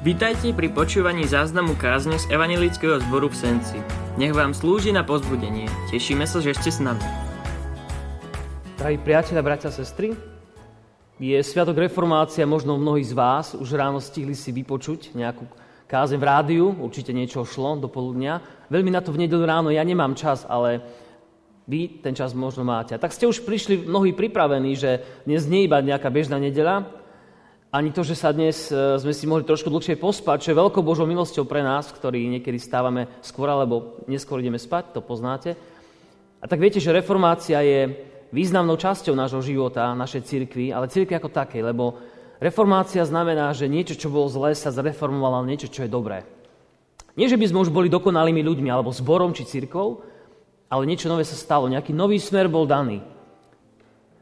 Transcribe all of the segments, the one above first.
Vítajte pri počúvaní záznamu kázne z Evangelického zboru v Senci. Nech vám slúži na pozbudenie. Tešíme sa, že ste s nami. Drahí priatelia, bratia a sestry, je Sviatok Reformácia, možno mnohí z vás už ráno stihli si vypočuť nejakú kázeň v rádiu, určite niečo šlo do poludnia. Veľmi na to v nedelu ráno ja nemám čas, ale vy ten čas možno máte. Tak ste už prišli mnohí pripravení, že dnes nie iba nejaká bežná nedela, ani to, že sa dnes e, sme si mohli trošku dlhšie pospať, čo je veľkou Božou milosťou pre nás, ktorí niekedy stávame skôr, alebo neskôr ideme spať, to poznáte. A tak viete, že reformácia je významnou časťou nášho života, našej cirkvi, ale cirkvi ako takej, lebo reformácia znamená, že niečo, čo bolo zlé, sa zreformovalo na niečo, čo je dobré. Nie, že by sme už boli dokonalými ľuďmi, alebo zborom či cirkvou, ale niečo nové sa stalo, nejaký nový smer bol daný.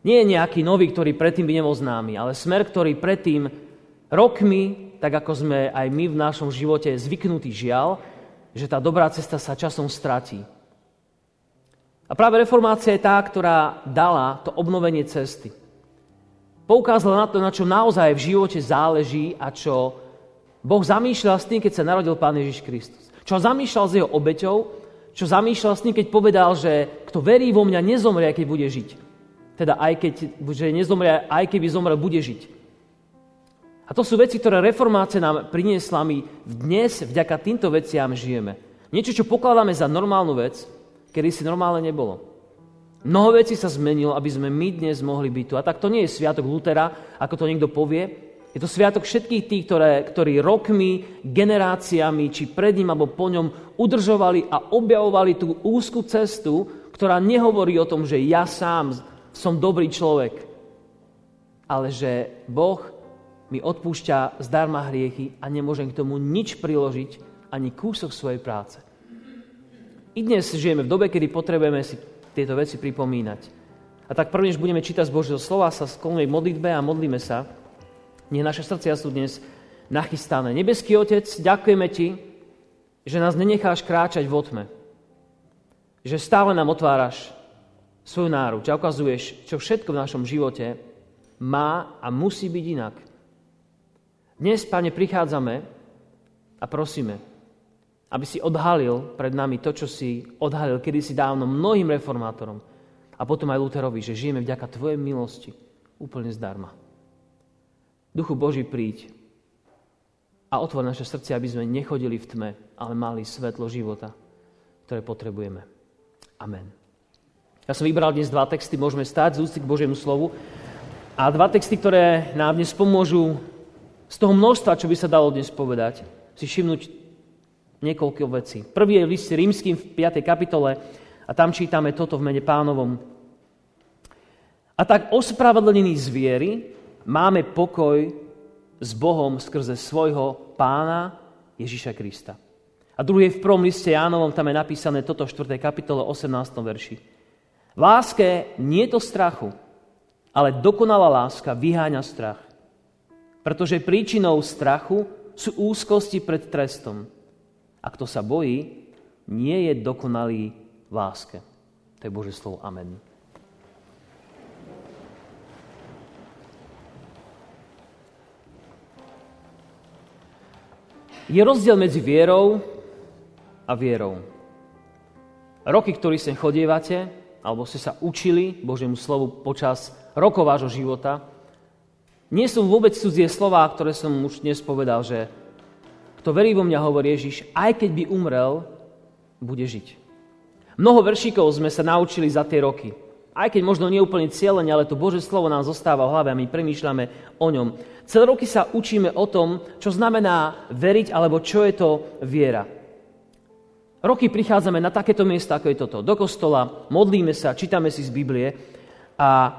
Nie je nejaký nový, ktorý predtým by nebol známy, ale smer, ktorý predtým rokmi, tak ako sme aj my v našom živote zvyknutí žiaľ, že tá dobrá cesta sa časom stratí. A práve reformácia je tá, ktorá dala to obnovenie cesty. Poukázala na to, na čo naozaj v živote záleží a čo Boh zamýšľal s tým, keď sa narodil Pán Ježiš Kristus. Čo zamýšľal s jeho obeťou, čo zamýšľal s tým, keď povedal, že kto verí vo mňa, nezomrie, keď bude žiť. Teda aj keď že nezomrie, aj keby zomrel, bude žiť. A to sú veci, ktoré reformácia nám priniesla. My dnes vďaka týmto veciam žijeme. Niečo, čo pokladáme za normálnu vec, kedy si normálne nebolo. Mnoho vecí sa zmenilo, aby sme my dnes mohli byť tu. A tak to nie je sviatok Lutera, ako to niekto povie. Je to sviatok všetkých tých, ktoré, ktorí rokmi, generáciami, či pred ním alebo po ňom udržovali a objavovali tú úzkú cestu, ktorá nehovorí o tom, že ja sám som dobrý človek, ale že Boh mi odpúšťa zdarma hriechy a nemôžem k tomu nič priložiť, ani kúsok svojej práce. I dnes žijeme v dobe, kedy potrebujeme si tieto veci pripomínať. A tak prvne, budeme čítať z Božieho slova, sa skloníme v modlitbe a modlíme sa. Nech naše srdcia sú dnes nachystané. Nebeský Otec, ďakujeme Ti, že nás nenecháš kráčať v otme. Že stále nám otváraš svoju náruč a ukazuješ, čo všetko v našom živote má a musí byť inak. Dnes, Pane, prichádzame a prosíme, aby si odhalil pred nami to, čo si odhalil kedysi dávno mnohým reformátorom a potom aj Luterovi, že žijeme vďaka Tvojej milosti úplne zdarma. Duchu Boží, príď a otvor naše srdce, aby sme nechodili v tme, ale mali svetlo života, ktoré potrebujeme. Amen. Ja som vybral dnes dva texty, môžeme stáť z úcty k Božiemu slovu. A dva texty, ktoré nám dnes pomôžu z toho množstva, čo by sa dalo dnes povedať, si všimnúť niekoľko vecí. Prvý je v liste rímským v 5. kapitole a tam čítame toto v mene pánovom. A tak ospravedlnený z viery máme pokoj s Bohom skrze svojho pána Ježiša Krista. A druhý je v prvom liste Jánovom, tam je napísané toto v 4. kapitole 18. verši. Láske nie je to strachu, ale dokonalá láska vyháňa strach. Pretože príčinou strachu sú úzkosti pred trestom. A kto sa bojí, nie je dokonalý v láske. To je Bože slovo. Amen. Je rozdiel medzi vierou a vierou. Roky, ktorý sem chodievate, alebo ste sa učili Božiemu slovu počas rokov vášho života, nie sú vôbec cudzie slova, ktoré som už dnes povedal, že kto verí vo mňa, hovorí Ježiš, aj keď by umrel, bude žiť. Mnoho veršíkov sme sa naučili za tie roky. Aj keď možno nie úplne cieľene, ale to Bože slovo nám zostáva v hlave a my premýšľame o ňom. Celé roky sa učíme o tom, čo znamená veriť, alebo čo je to viera. Roky prichádzame na takéto miesta, ako je toto, do kostola, modlíme sa, čítame si z Biblie a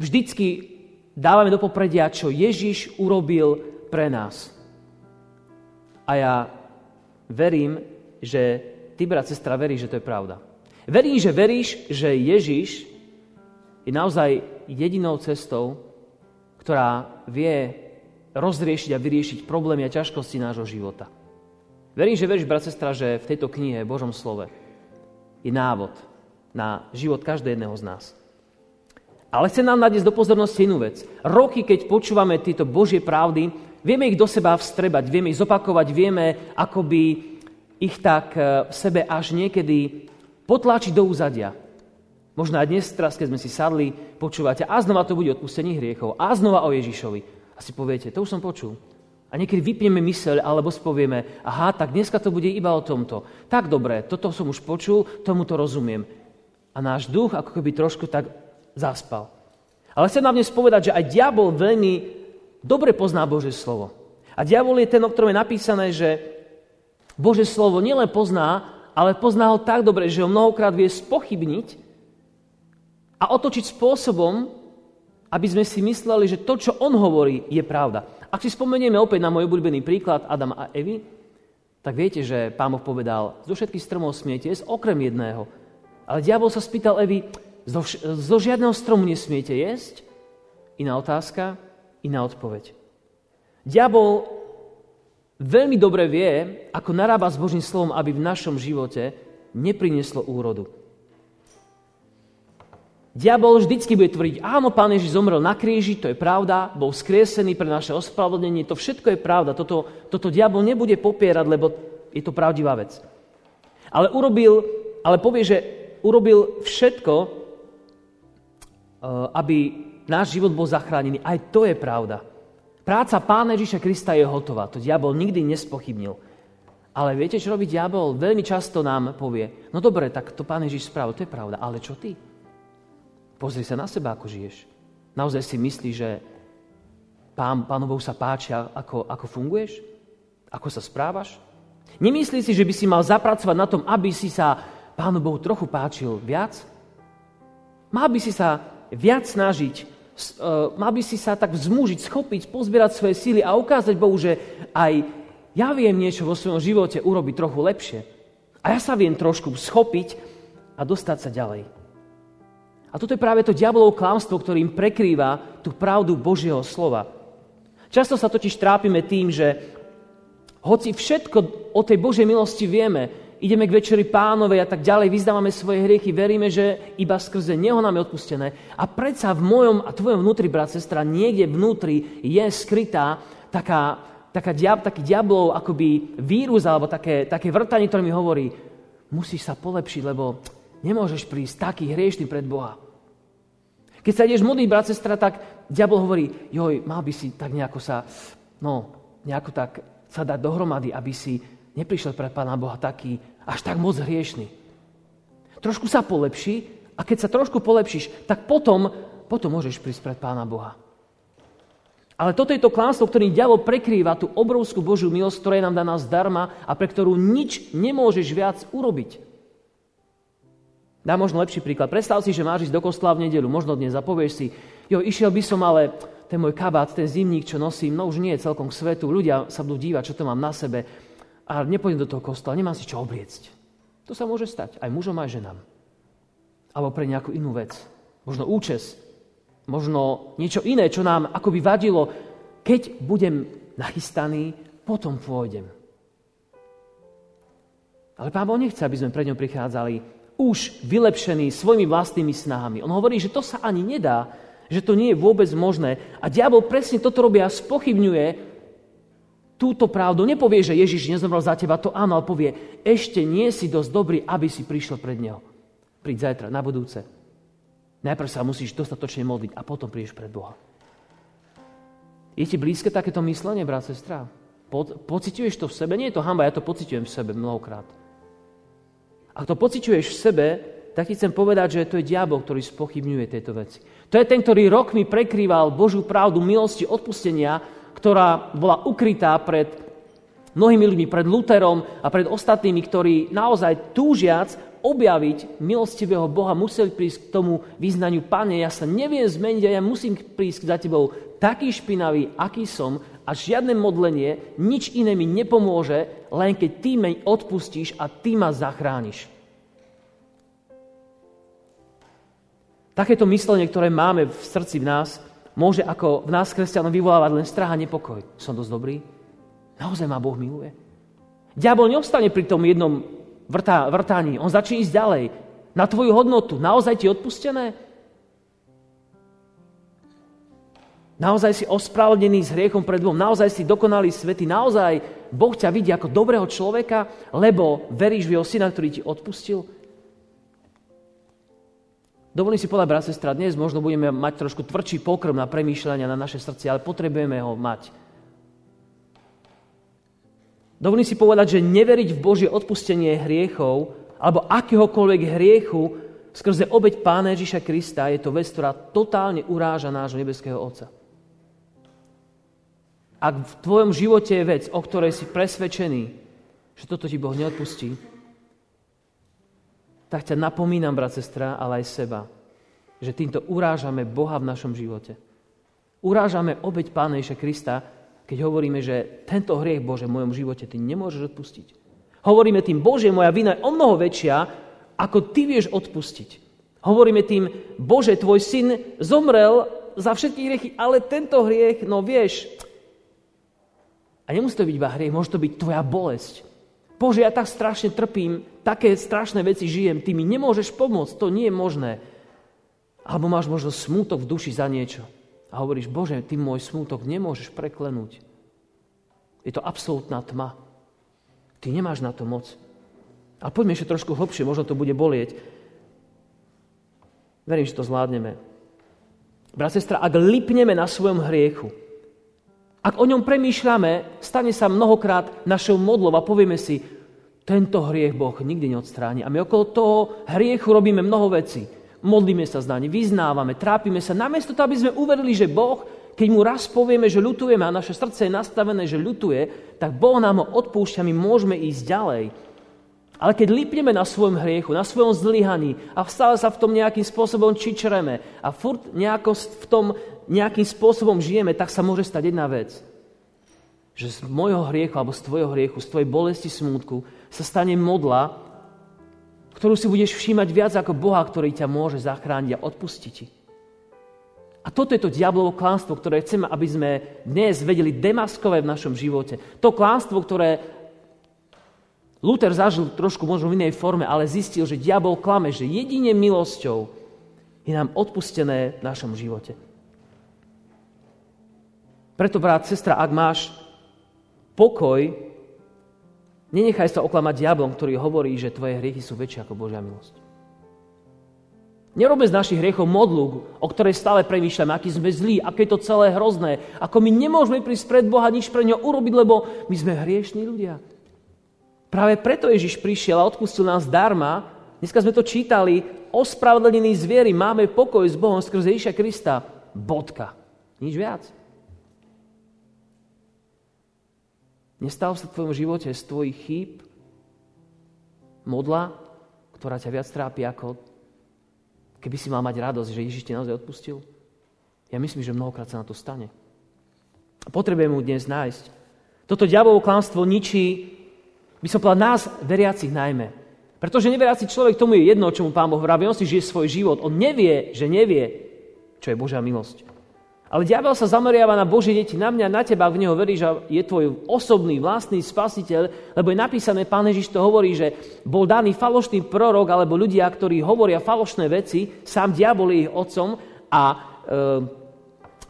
vždycky dávame do popredia, čo Ježiš urobil pre nás. A ja verím, že ty, brat, sestra, veríš, že to je pravda. Verím, že veríš, že Ježiš je naozaj jedinou cestou, ktorá vie rozriešiť a vyriešiť problémy a ťažkosti nášho života. Verím, že veríš, brat, sestra, že v tejto knihe, v Božom slove, je návod na život každého jedného z nás. Ale chcem nám nadísť do pozornosti inú vec. Roky, keď počúvame tieto Božie pravdy, vieme ich do seba vstrebať, vieme ich zopakovať, vieme akoby ich tak e, v sebe až niekedy potláčiť do úzadia. Možno aj dnes, teraz, keď sme si sadli, počúvate, a znova to bude odpustenie hriechov, a znova o Ježišovi. A si poviete, to už som počul. A niekedy vypneme myseľ, alebo spovieme, aha, tak dneska to bude iba o tomto. Tak dobre, toto som už počul, tomu to rozumiem. A náš duch ako keby trošku tak zaspal. Ale chcem nám dnes povedať, že aj diabol veľmi dobre pozná Bože slovo. A diabol je ten, o ktorom je napísané, že Bože slovo nielen pozná, ale pozná ho tak dobre, že ho mnohokrát vie spochybniť a otočiť spôsobom, aby sme si mysleli, že to, čo on hovorí, je pravda. Ak si spomenieme opäť na môj obľúbený príklad Adam a Evy, tak viete, že pán Boh povedal, zo všetkých stromov smiete jesť, okrem jedného. Ale diabol sa spýtal Evy, zo, zo žiadneho stromu nesmiete jesť? Iná otázka, iná odpoveď. Diabol veľmi dobre vie, ako narába s Božím slovom, aby v našom živote neprineslo úrodu. Diabol vždycky bude tvrdiť, áno, Pán Ježiš zomrel na kríži, to je pravda, bol skriesený pre naše ospravedlnenie, to všetko je pravda. Toto, toto diabol nebude popierať, lebo je to pravdivá vec. Ale urobil, ale povie, že urobil všetko, Eh, aby náš život bol zachránený. Aj to je pravda. Práca Pána Ježiša Krista je hotová. To diabol nikdy nespochybnil. Ale viete, čo robí diabol? Veľmi často nám povie, no dobre, tak to Pán Ježiš spravil, to je pravda, ale čo ty? Pozri sa na seba, ako žiješ. Naozaj si myslíš, že Pán, Pánu Bohu sa páčia, ako, ako funguješ? Ako sa správaš? Nemyslíš si, že by si mal zapracovať na tom, aby si sa Pánu Bohu trochu páčil viac? Mal by si sa viac snažiť, e, mal by si sa tak vzmúžiť, schopiť, pozbierať svoje síly a ukázať Bohu, že aj ja viem niečo vo svojom živote urobiť trochu lepšie. A ja sa viem trošku schopiť a dostať sa ďalej. A toto je práve to diabolov klamstvo, ktorým prekrýva tú pravdu Božieho slova. Často sa totiž trápime tým, že hoci všetko o tej Božej milosti vieme, ideme k večeri pánovej a tak ďalej, vyzdávame svoje hriechy, veríme, že iba skrze Neho nám je odpustené. A predsa v mojom a tvojom vnútri, brat, sestra, niekde vnútri je skrytá taká, taká diab, taký diablov akoby vírus alebo také, také vrtanie, ktoré mi hovorí, musíš sa polepšiť, lebo nemôžeš prísť taký hriešný pred Boha. Keď sa ideš modliť, brat, sestra, tak diabol hovorí, joj, mal by si tak nejako sa, no, nejako tak sa dať dohromady, aby si neprišiel pred Pána Boha taký, až tak moc hriešný. Trošku sa polepší a keď sa trošku polepšíš, tak potom, potom môžeš prísť pred Pána Boha. Ale toto je to klamstvo, ktorým diabol prekrýva tú obrovskú Božiu milosť, ktorá je nám daná zdarma a pre ktorú nič nemôžeš viac urobiť. Dá možno lepší príklad. Predstav si, že máš ísť do kostola v nedelu. Možno dnes zapovieš si, jo, išiel by som, ale ten môj kabát, ten zimník, čo nosím, no už nie je celkom k svetu. Ľudia sa budú dívať, čo to mám na sebe a nepôjdem do toho kostola, nemám si čo obliecť. To sa môže stať aj mužom, aj ženám. Alebo pre nejakú inú vec. Možno účes, možno niečo iné, čo nám akoby vadilo. Keď budem nachystaný, potom pôjdem. Ale Pán Boh nechce, aby sme pred ňou prichádzali už vylepšení svojimi vlastnými snahami. On hovorí, že to sa ani nedá, že to nie je vôbec možné. A diabol presne toto robí a spochybňuje túto pravdu. Nepovie, že Ježiš nezomrel za teba, to áno, ale povie, ešte nie si dosť dobrý, aby si prišiel pred Neho. Príď zajtra, na budúce. Najprv sa musíš dostatočne modliť a potom prídeš pred Boha. Je ti blízke takéto myslenie, brat, sestra? Po, pociťuješ to v sebe? Nie je to hamba, ja to pociťujem v sebe mnohokrát. Ak to pociťuješ v sebe, tak ti chcem povedať, že to je diabol, ktorý spochybňuje tieto veci. To je ten, ktorý rokmi prekrýval Božiu pravdu milosti odpustenia ktorá bola ukrytá pred mnohými ľuďmi, pred Luterom a pred ostatnými, ktorí naozaj túžiac objaviť milostivého Boha, museli prísť k tomu význaniu, Pane, ja sa neviem zmeniť a ja musím prísť za Tebou taký špinavý, aký som a žiadne modlenie, nič iné mi nepomôže, len keď Ty mi odpustíš a Ty ma zachrániš. Takéto myslenie, ktoré máme v srdci v nás, môže ako v nás kresťanom vyvolávať len strach a nepokoj. Som dosť dobrý? Naozaj ma Boh miluje? Diabol neostane pri tom jednom vrtá, vrtaní. On začne ísť ďalej. Na tvoju hodnotu. Naozaj ti odpustené? Naozaj si ospravedlený s hriechom pred Bohom, naozaj si dokonalý svety, naozaj Boh ťa vidí ako dobrého človeka, lebo veríš v jeho syna, ktorý ti odpustil. Dovolím si povedať, brat, sestra, dnes možno budeme mať trošku tvrdší pokrm na premýšľania na naše srdce, ale potrebujeme ho mať. Dovolím si povedať, že neveriť v Božie odpustenie hriechov alebo akéhokoľvek hriechu skrze obeď Pána Ježiša Krista je to vec, ktorá totálne uráža nášho nebeského Otca. Ak v tvojom živote je vec, o ktorej si presvedčený, že toto ti Boh neodpustí, tak ťa napomínam, brat, sestra, ale aj seba, že týmto urážame Boha v našom živote. Urážame obeď Pána Ježa Krista, keď hovoríme, že tento hriech, Bože, v mojom živote ty nemôžeš odpustiť. Hovoríme tým, Bože, moja vina je o mnoho väčšia, ako ty vieš odpustiť. Hovoríme tým, Bože, tvoj syn zomrel za všetky hriechy, ale tento hriech, no vieš, a nemusí to byť iba hriech, môže to byť tvoja bolesť. Bože, ja tak strašne trpím, také strašné veci žijem, ty mi nemôžeš pomôcť, to nie je možné. Alebo máš možno smútok v duši za niečo. A hovoríš, Bože, ty môj smútok nemôžeš preklenúť. Je to absolútna tma. Ty nemáš na to moc. A poďme ešte trošku hlbšie, možno to bude bolieť. Verím, že to zvládneme. Brat, sestra, ak lipneme na svojom hriechu, ak o ňom premýšľame, stane sa mnohokrát našou modlou a povieme si, tento hriech Boh nikdy neodstráni. A my okolo toho hriechu robíme mnoho vecí. Modlíme sa z ne, vyznávame, trápime sa. Namiesto toho, aby sme uverili, že Boh, keď mu raz povieme, že ľutujeme a naše srdce je nastavené, že ľutuje, tak Boh nám ho odpúšťa, my môžeme ísť ďalej. Ale keď lipneme na svojom hriechu, na svojom zlyhaní a stále sa v tom nejakým spôsobom čičreme a furt nejako v tom nejakým spôsobom žijeme, tak sa môže stať jedna vec. Že z môjho hriechu alebo z tvojho hriechu, z tvojej bolesti, smútku sa stane modla, ktorú si budeš všímať viac ako Boha, ktorý ťa môže zachrániť a odpustiť ti. A toto je to diablovo klánstvo, ktoré chceme, aby sme dnes vedeli demaskovať v našom živote. To klánstvo, ktoré Luther zažil trošku možno v inej forme, ale zistil, že diabol klame, že jedine milosťou je nám odpustené v našom živote. Preto, brat, sestra, ak máš pokoj, nenechaj sa oklamať diablom, ktorý hovorí, že tvoje hriechy sú väčšie ako Božia milosť. Nerobme z našich hriechov modlu, o ktorej stále premýšľame, aký sme zlí, aké je to celé hrozné, ako my nemôžeme prísť pred Boha nič pre ňo urobiť, lebo my sme hriešní ľudia. Práve preto Ježiš prišiel a odpustil nás darma. Dneska sme to čítali, ospravedlnení zviery, máme pokoj s Bohom skrze Ježiša Krista. Bodka. Nič viac. Nestal sa v tvojom živote z tvojich chýb modla, ktorá ťa viac trápi ako keby si mal mať radosť, že Ježiš ti naozaj odpustil? Ja myslím, že mnohokrát sa na to stane. Potrebujeme mu dnes nájsť. Toto diabolovo klamstvo ničí, by som povedal, nás, veriacich najmä. Pretože neveriaci človek tomu je jedno, čo mu Pán Boh vraví. On si žije svoj život. On nevie, že nevie, čo je Božia milosť. Ale diabel sa zameriava na Božie deti, na mňa, na teba, v Neho veríš že je tvoj osobný, vlastný spasiteľ, lebo je napísané, Pán Ježiš to hovorí, že bol daný falošný prorok, alebo ľudia, ktorí hovoria falošné veci, sám diabol je ich otcom a e,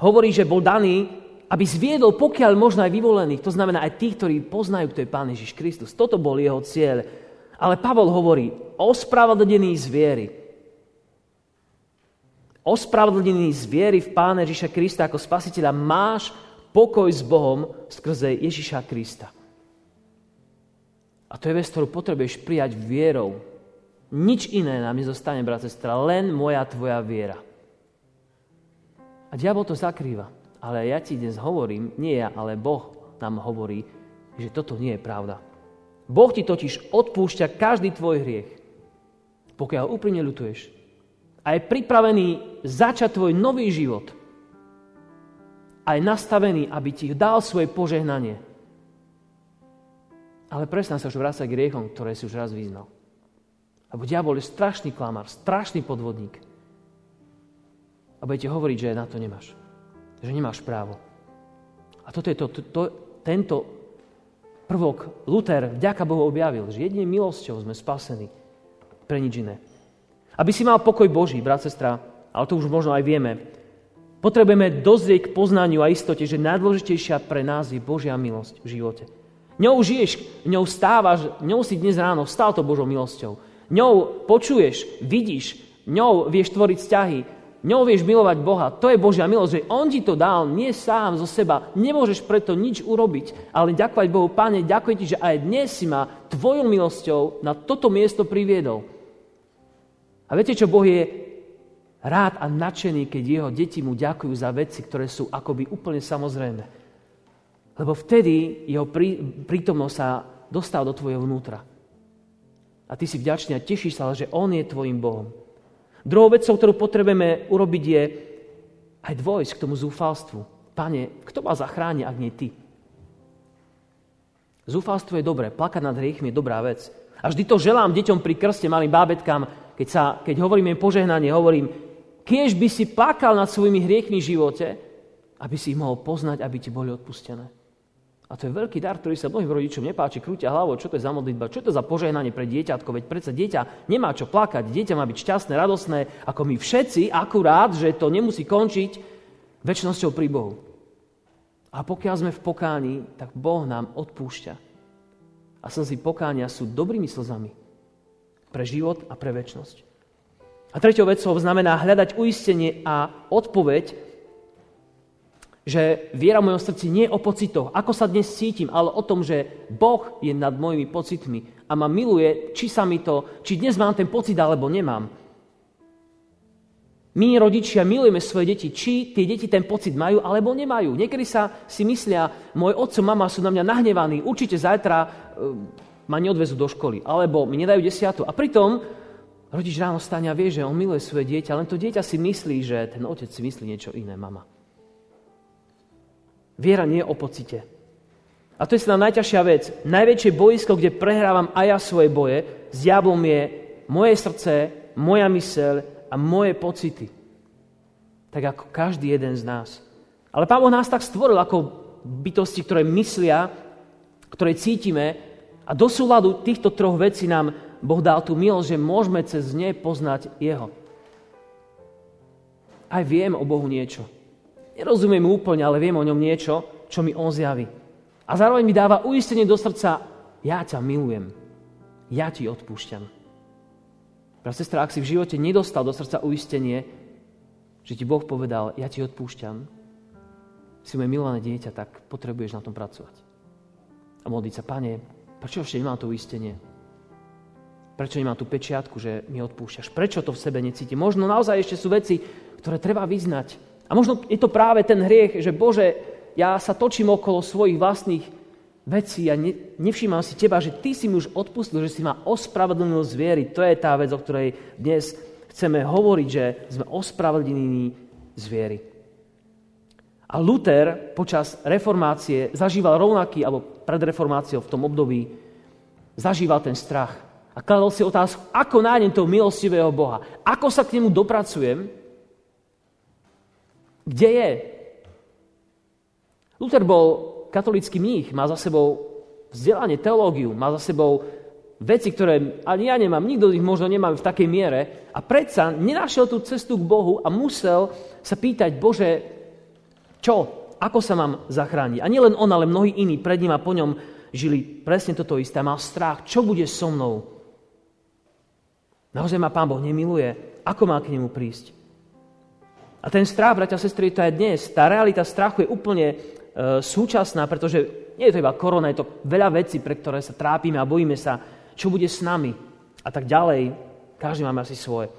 hovorí, že bol daný, aby zviedol pokiaľ možno aj vyvolených, to znamená aj tých, ktorí poznajú, kto je Pán Ježiš Kristus. Toto bol jeho cieľ. Ale Pavol hovorí, ospravedlnený z viery ospravedlnený z viery v Pána Ježiša Krista ako spasiteľa, máš pokoj s Bohom skrze Ježiša Krista. A to je vec, ktorú potrebuješ prijať vierou. Nič iné nám nezostane, brat, sestra, len moja tvoja viera. A diabol to zakrýva. Ale ja ti dnes hovorím, nie ja, ale Boh nám hovorí, že toto nie je pravda. Boh ti totiž odpúšťa každý tvoj hriech, pokiaľ úplne ľutuješ a je pripravený začať tvoj nový život. A je nastavený, aby ti dal svoje požehnanie. Ale presne sa už vrácať k riechom, ktoré si už raz vyznal. Lebo diabol je strašný klamár, strašný podvodník. A budete hovoriť, že na to nemáš. Že nemáš právo. A toto je to, to, to, tento prvok Luther vďaka Bohu objavil, že jedine milosťou sme spasení pre nič iné. Aby si mal pokoj Boží, brat, sestra, ale to už možno aj vieme. Potrebujeme dozrieť k poznaniu a istote, že najdôležitejšia pre nás je Božia milosť v živote. Ňou žiješ, ňou stávaš, ňou si dnes ráno vstal to Božou milosťou. Ňou počuješ, vidíš, ňou vieš tvoriť vzťahy, ňou vieš milovať Boha. To je Božia milosť, že On ti to dal, nie sám zo seba. Nemôžeš preto nič urobiť, ale ďakovať Bohu, Pane, ďakujem ti, že aj dnes si ma tvojou milosťou na toto miesto priviedol. A viete, čo Boh je rád a nadšený, keď jeho deti mu ďakujú za veci, ktoré sú akoby úplne samozrejme. Lebo vtedy jeho prí, prítomnosť sa dostal do tvojho vnútra. A ty si vďačný a tešíš sa, že on je tvojim Bohom. Druhou vecou, ktorú potrebujeme urobiť, je aj dvojsť k tomu zúfalstvu. Pane, kto ma zachráni, ak nie ty? Zúfalstvo je dobré, plakať nad hriechmi je dobrá vec. A vždy to želám deťom pri krste, malým bábetkám, keď, sa, keď hovorím im požehnanie, hovorím, keď by si plakal nad svojimi hriechmi v živote, aby si ich mohol poznať, aby ti boli odpustené. A to je veľký dar, ktorý sa mnohým rodičom nepáči, krútia hlavou, čo to je za modlitba, čo to je za požehnanie pre dieťatko, veď predsa dieťa nemá čo plakať, dieťa má byť šťastné, radosné, ako my všetci, akurát, že to nemusí končiť väčšnosťou pri Bohu. A pokiaľ sme v pokání, tak Boh nám odpúšťa. A slzy pokánia sú dobrými slzami pre život a pre väčšnosť. A treťou vecou znamená hľadať uistenie a odpoveď že viera v mojom srdci nie je o pocitoch, ako sa dnes cítim, ale o tom, že Boh je nad mojimi pocitmi a ma miluje, či sa mi to, či dnes mám ten pocit, alebo nemám. My, rodičia, milujeme svoje deti, či tie deti ten pocit majú, alebo nemajú. Niekedy sa si myslia, môj otco, mama sú na mňa nahnevaní, určite zajtra ma neodvezú do školy, alebo mi nedajú desiatu. A pritom rodič ráno stane a vie, že on miluje svoje dieťa, len to dieťa si myslí, že ten otec si myslí niečo iné, mama. Viera nie je o pocite. A to je snad najťažšia vec. Najväčšie boisko, kde prehrávam aj ja svoje boje, s diablom je moje srdce, moja myseľ a moje pocity. Tak ako každý jeden z nás. Ale Pán Boh nás tak stvoril ako bytosti, ktoré myslia, ktoré cítime a do súladu týchto troch vecí nám Boh dal tú milosť, že môžeme cez ne poznať Jeho. Aj viem o Bohu niečo. Nerozumiem úplne, ale viem o ňom niečo, čo mi on zjaví. A zároveň mi dáva uistenie do srdca, ja ťa milujem, ja ti odpúšťam. Brat, sestra, ak si v živote nedostal do srdca uistenie, že ti Boh povedal, ja ti odpúšťam, si moje milované dieťa, tak potrebuješ na tom pracovať. A modliť sa, pane, prečo ešte nemám to uistenie? Prečo nemám tú pečiatku, že mi odpúšťaš? Prečo to v sebe necítim? Možno naozaj ešte sú veci, ktoré treba vyznať. A možno je to práve ten hriech, že Bože, ja sa točím okolo svojich vlastných vecí a ne, nevšímam si teba, že ty si mi už odpustil, že si ma ospravedlnil z viery. To je tá vec, o ktorej dnes chceme hovoriť, že sme ospravedlnení z viery. A Luther počas reformácie zažíval rovnaký, alebo pred reformáciou v tom období, zažíval ten strach. A kladol si otázku, ako nájdem toho milostivého Boha? Ako sa k nemu dopracujem? Kde je? Luther bol katolický mních, má za sebou vzdelanie, teológiu, má za sebou veci, ktoré ani ja nemám, nikto ich možno nemá v takej miere a predsa nenašiel tú cestu k Bohu a musel sa pýtať, Bože, čo? Ako sa mám zachrániť? A nielen on, ale mnohí iní pred ním a po ňom žili presne toto isté. Mal strach, čo bude so mnou? Naozaj ma Pán Boh nemiluje? Ako má k nemu prísť? A ten strach, bratia a sestry, to je dnes. Tá realita strachu je úplne e, súčasná, pretože nie je to iba korona, je to veľa vecí, pre ktoré sa trápime a bojíme sa, čo bude s nami a tak ďalej. Každý máme asi svoje.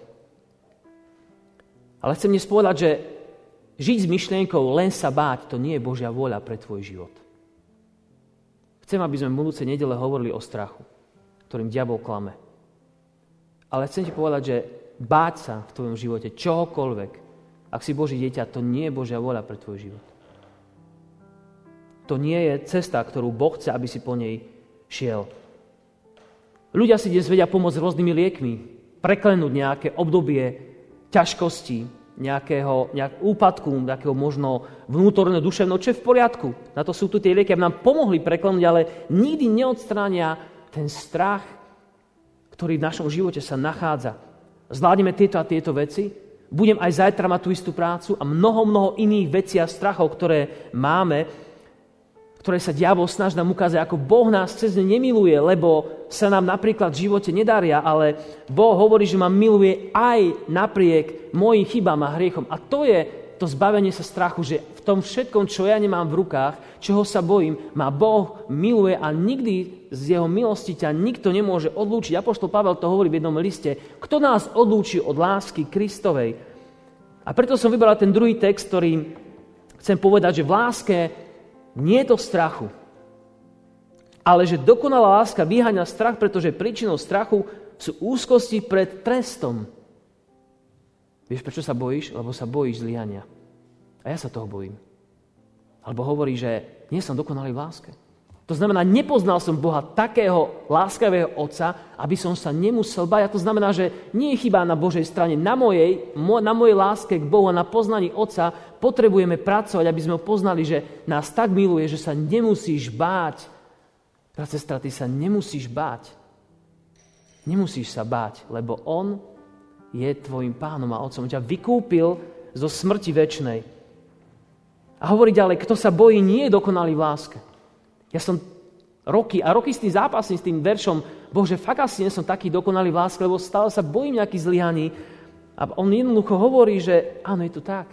Ale chcem dnes povedať, že žiť s myšlienkou len sa báť, to nie je Božia vôľa pre tvoj život. Chcem, aby sme v budúcej nedele hovorili o strachu, ktorým diabol klame. Ale chcem ti povedať, že báť sa v tvojom živote čohokoľvek, ak si Boží dieťa, to nie je Božia voľa pre tvoj život. To nie je cesta, ktorú Boh chce, aby si po nej šiel. Ľudia si dnes vedia pomôcť rôznymi liekmi, preklenúť nejaké obdobie ťažkosti, nejakého, nejak úpadku, nejakého možno vnútorného duševného, čo je v poriadku. Na to sú tu tie lieky, aby nám pomohli preklenúť, ale nikdy neodstránia ten strach, ktorý v našom živote sa nachádza. Zvládneme tieto a tieto veci, Budem aj zajtra mať tú istú prácu a mnoho, mnoho iných vecí a strachov, ktoré máme, ktoré sa diabol snaží nám ukázať, ako Boh nás cez ne nemiluje, lebo sa nám napríklad v živote nedaria, ale Boh hovorí, že ma miluje aj napriek mojim chybám a hriechom. A to je to zbavenie sa strachu, že v tom všetkom, čo ja nemám v rukách, čoho sa bojím, ma Boh miluje a nikdy z jeho milosti ťa nikto nemôže odlúčiť. Apoštol Pavel to hovorí v jednom liste. Kto nás odlúči od lásky Kristovej? A preto som vybral ten druhý text, ktorý chcem povedať, že v láske nie je to strachu, ale že dokonalá láska vyháňa strach, pretože príčinou strachu sú úzkosti pred trestom. Vieš, prečo sa bojíš? Lebo sa bojíš zlyhania. A ja sa toho bojím. Alebo hovorí, že nie som dokonalý v láske. To znamená, nepoznal som Boha takého láskavého Otca, aby som sa nemusel. A to znamená, že nie je chyba na Božej strane. Na mojej, na mojej láske k Bohu a na poznaní Otca potrebujeme pracovať, aby sme ho poznali, že nás tak miluje, že sa nemusíš báť. Brat, sestra, sa nemusíš báť. Nemusíš sa báť, lebo On je tvojim pánom a otcom. Ťa vykúpil zo smrti väčšnej. A hovorí ďalej, kto sa bojí, nie je dokonalý v láske. Ja som roky a roky s tým zápasím, s tým veršom, Bože, fakt asi nie som taký dokonalý v láske, lebo stále sa bojím nejakých zlyhaní. A on jednoducho hovorí, že áno, je to tak.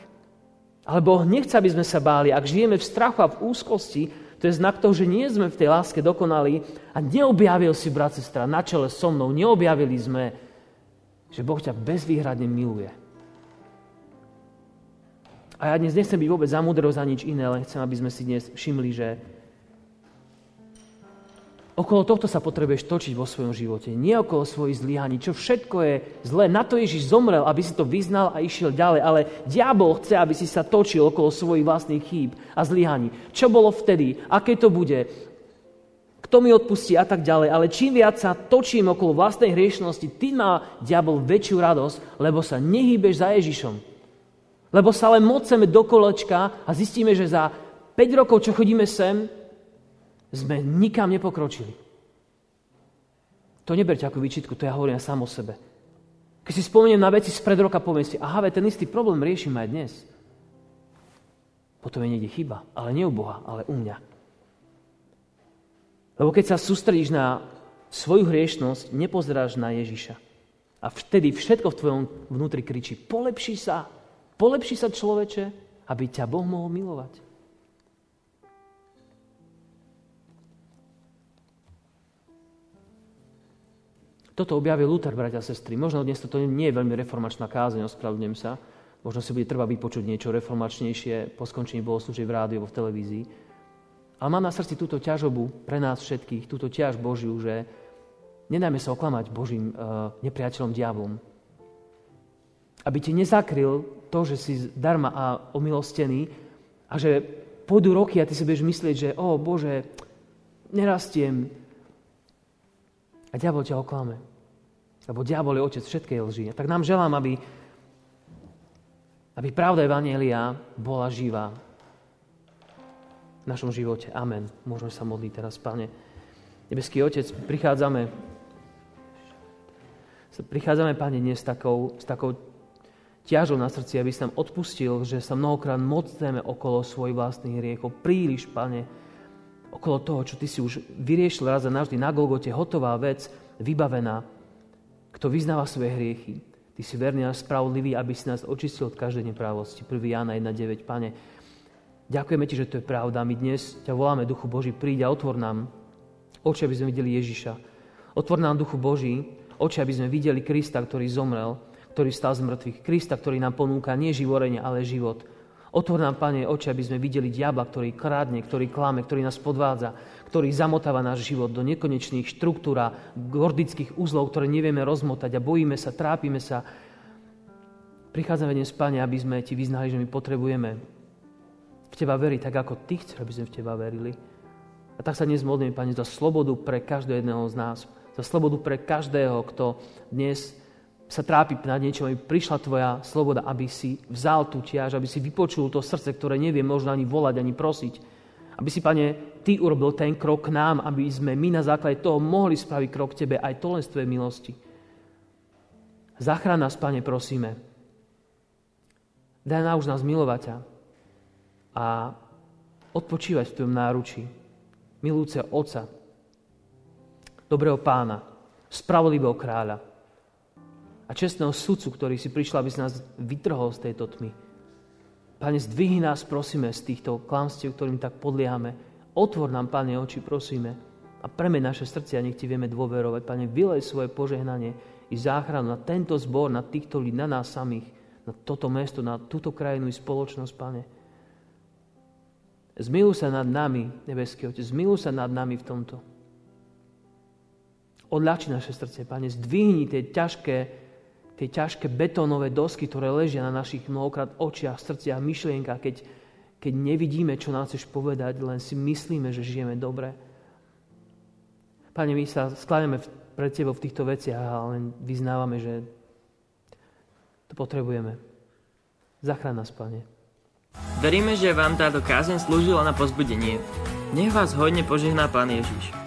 Ale Boh nechce, aby sme sa báli. Ak žijeme v strachu a v úzkosti, to je znak toho, že nie sme v tej láske dokonalí a neobjavil si, brat, sestra, na čele so mnou, neobjavili sme, že Boh ťa bezvýhradne miluje. A ja dnes nechcem byť vôbec za múdrosť za nič iné, len chcem, aby sme si dnes všimli, že Okolo tohto sa potrebuješ točiť vo svojom živote. Nie okolo svojich zlyhaní, čo všetko je zlé. Na to Ježiš zomrel, aby si to vyznal a išiel ďalej. Ale diabol chce, aby si sa točil okolo svojich vlastných chýb a zlyhaní. Čo bolo vtedy? Aké to bude? Kto mi odpustí a tak ďalej. Ale čím viac sa točím okolo vlastnej hriešnosti, tým má diabol väčšiu radosť, lebo sa nehýbeš za Ježišom. Lebo sa len moceme do kolečka a zistíme, že za 5 rokov, čo chodíme sem, sme nikam nepokročili. To neberte ako výčitku, to ja hovorím sám o sebe. Keď si spomeniem na veci spred roka, poviem si, aha, ten istý problém riešim aj dnes. Potom je niekde chyba, ale nie u Boha, ale u mňa. Lebo keď sa sústredíš na svoju hriešnosť, nepozeráš na Ježiša. A vtedy všetko v tvojom vnútri kričí, polepši sa, polepši sa človeče, aby ťa Boh mohol milovať. Toto objavil Luther, bratia a sestry. Možno dnes toto nie je veľmi reformačná kázeň, ospravedlňujem sa. Možno si bude treba vypočuť niečo reformačnejšie po skončení bohoslúžieb v rádiu, v televízii. Ale mám na srdci túto ťažobu pre nás všetkých, túto ťaž Božiu, že nedajme sa oklamať Božím uh, nepriateľom, diablom. Aby ti nezakryl to, že si darma a omilostený a že pôjdu roky a ty si budeš myslieť, že o Bože, nerastiem, a diabol ťa oklame. Lebo diabol je otec všetkej lži. A tak nám želám, aby, aby pravda Evangelia bola živá v našom živote. Amen. Môžeme sa modliť teraz, Pane. Nebeský Otec, prichádzame prichádzame, Pane, dnes s takou, s takou ťažou na srdci, aby si nám odpustil, že sa mnohokrát mocneme okolo svojich vlastných hriechov. Príliš, Pane, okolo toho, čo ty si už vyriešil raz a navždy na Golgote, hotová vec, vybavená. Kto vyznáva svoje hriechy, ty si verný a spravodlivý, aby si nás očistil od každej neprávosti. 1. Jána 1.9. Pane, ďakujeme ti, že to je pravda. My dnes ťa voláme, Duchu Boží, príď a otvor nám oči, aby sme videli Ježiša. Otvor nám, Duchu Boží, oči, aby sme videli Krista, ktorý zomrel, ktorý stal z mŕtvych. Krista, ktorý nám ponúka nie živorenie, ale život. Otvor nám, Pane, oči, aby sme videli diabla, ktorý krádne, ktorý klame, ktorý nás podvádza, ktorý zamotáva náš život do nekonečných štruktúr a gordických úzlov, ktoré nevieme rozmotať a bojíme sa, trápime sa. Prichádzame dnes, Pane, aby sme Ti vyznali, že my potrebujeme v Teba veriť tak, ako Ty chceš, aby sme v Teba verili. A tak sa dnes modlím, Pane, za slobodu pre každého jedného z nás. Za slobodu pre každého, kto dnes sa trápi nad niečo, aby prišla tvoja sloboda, aby si vzal tú ťaž, aby si vypočul to srdce, ktoré nevie možno ani volať, ani prosiť. Aby si, pane, ty urobil ten krok k nám, aby sme my na základe toho mohli spraviť krok k tebe, aj to len z tvojej milosti. Zachrán nás, pane, prosíme. Daj nauč nás milovať ťa a odpočívať v tvojom náručí. Milúce Otca, dobrého pána, spravodlivého kráľa a čestného sudcu, ktorý si prišiel, aby si nás vytrhol z tejto tmy. Pane, zdvihni nás, prosíme, z týchto klamstiev, ktorým tak podliehame. Otvor nám, Pane, oči, prosíme. A preme naše srdcia, nech Ti vieme dôverovať. Pane, vylej svoje požehnanie i záchranu na tento zbor, na týchto ľudí, na nás samých, na toto mesto, na túto krajinu i spoločnosť, Pane. Zmiluj sa nad nami, nebeský Otec, zmiluj sa nad nami v tomto. Odľahči naše srdce, Pane, zdvihni tie ťažké tie ťažké betónové dosky, ktoré ležia na našich mnohokrát očiach, srdciach, myšlienkach, keď, keď nevidíme, čo nám chceš povedať, len si myslíme, že žijeme dobre. Pane, my sa skláňame pred Tebou v týchto veciach a len vyznávame, že to potrebujeme. Zachráň nás, Pane. Veríme, že vám táto kázeň slúžila na pozbudenie. Nech vás hodne požehná Pán Ježiš.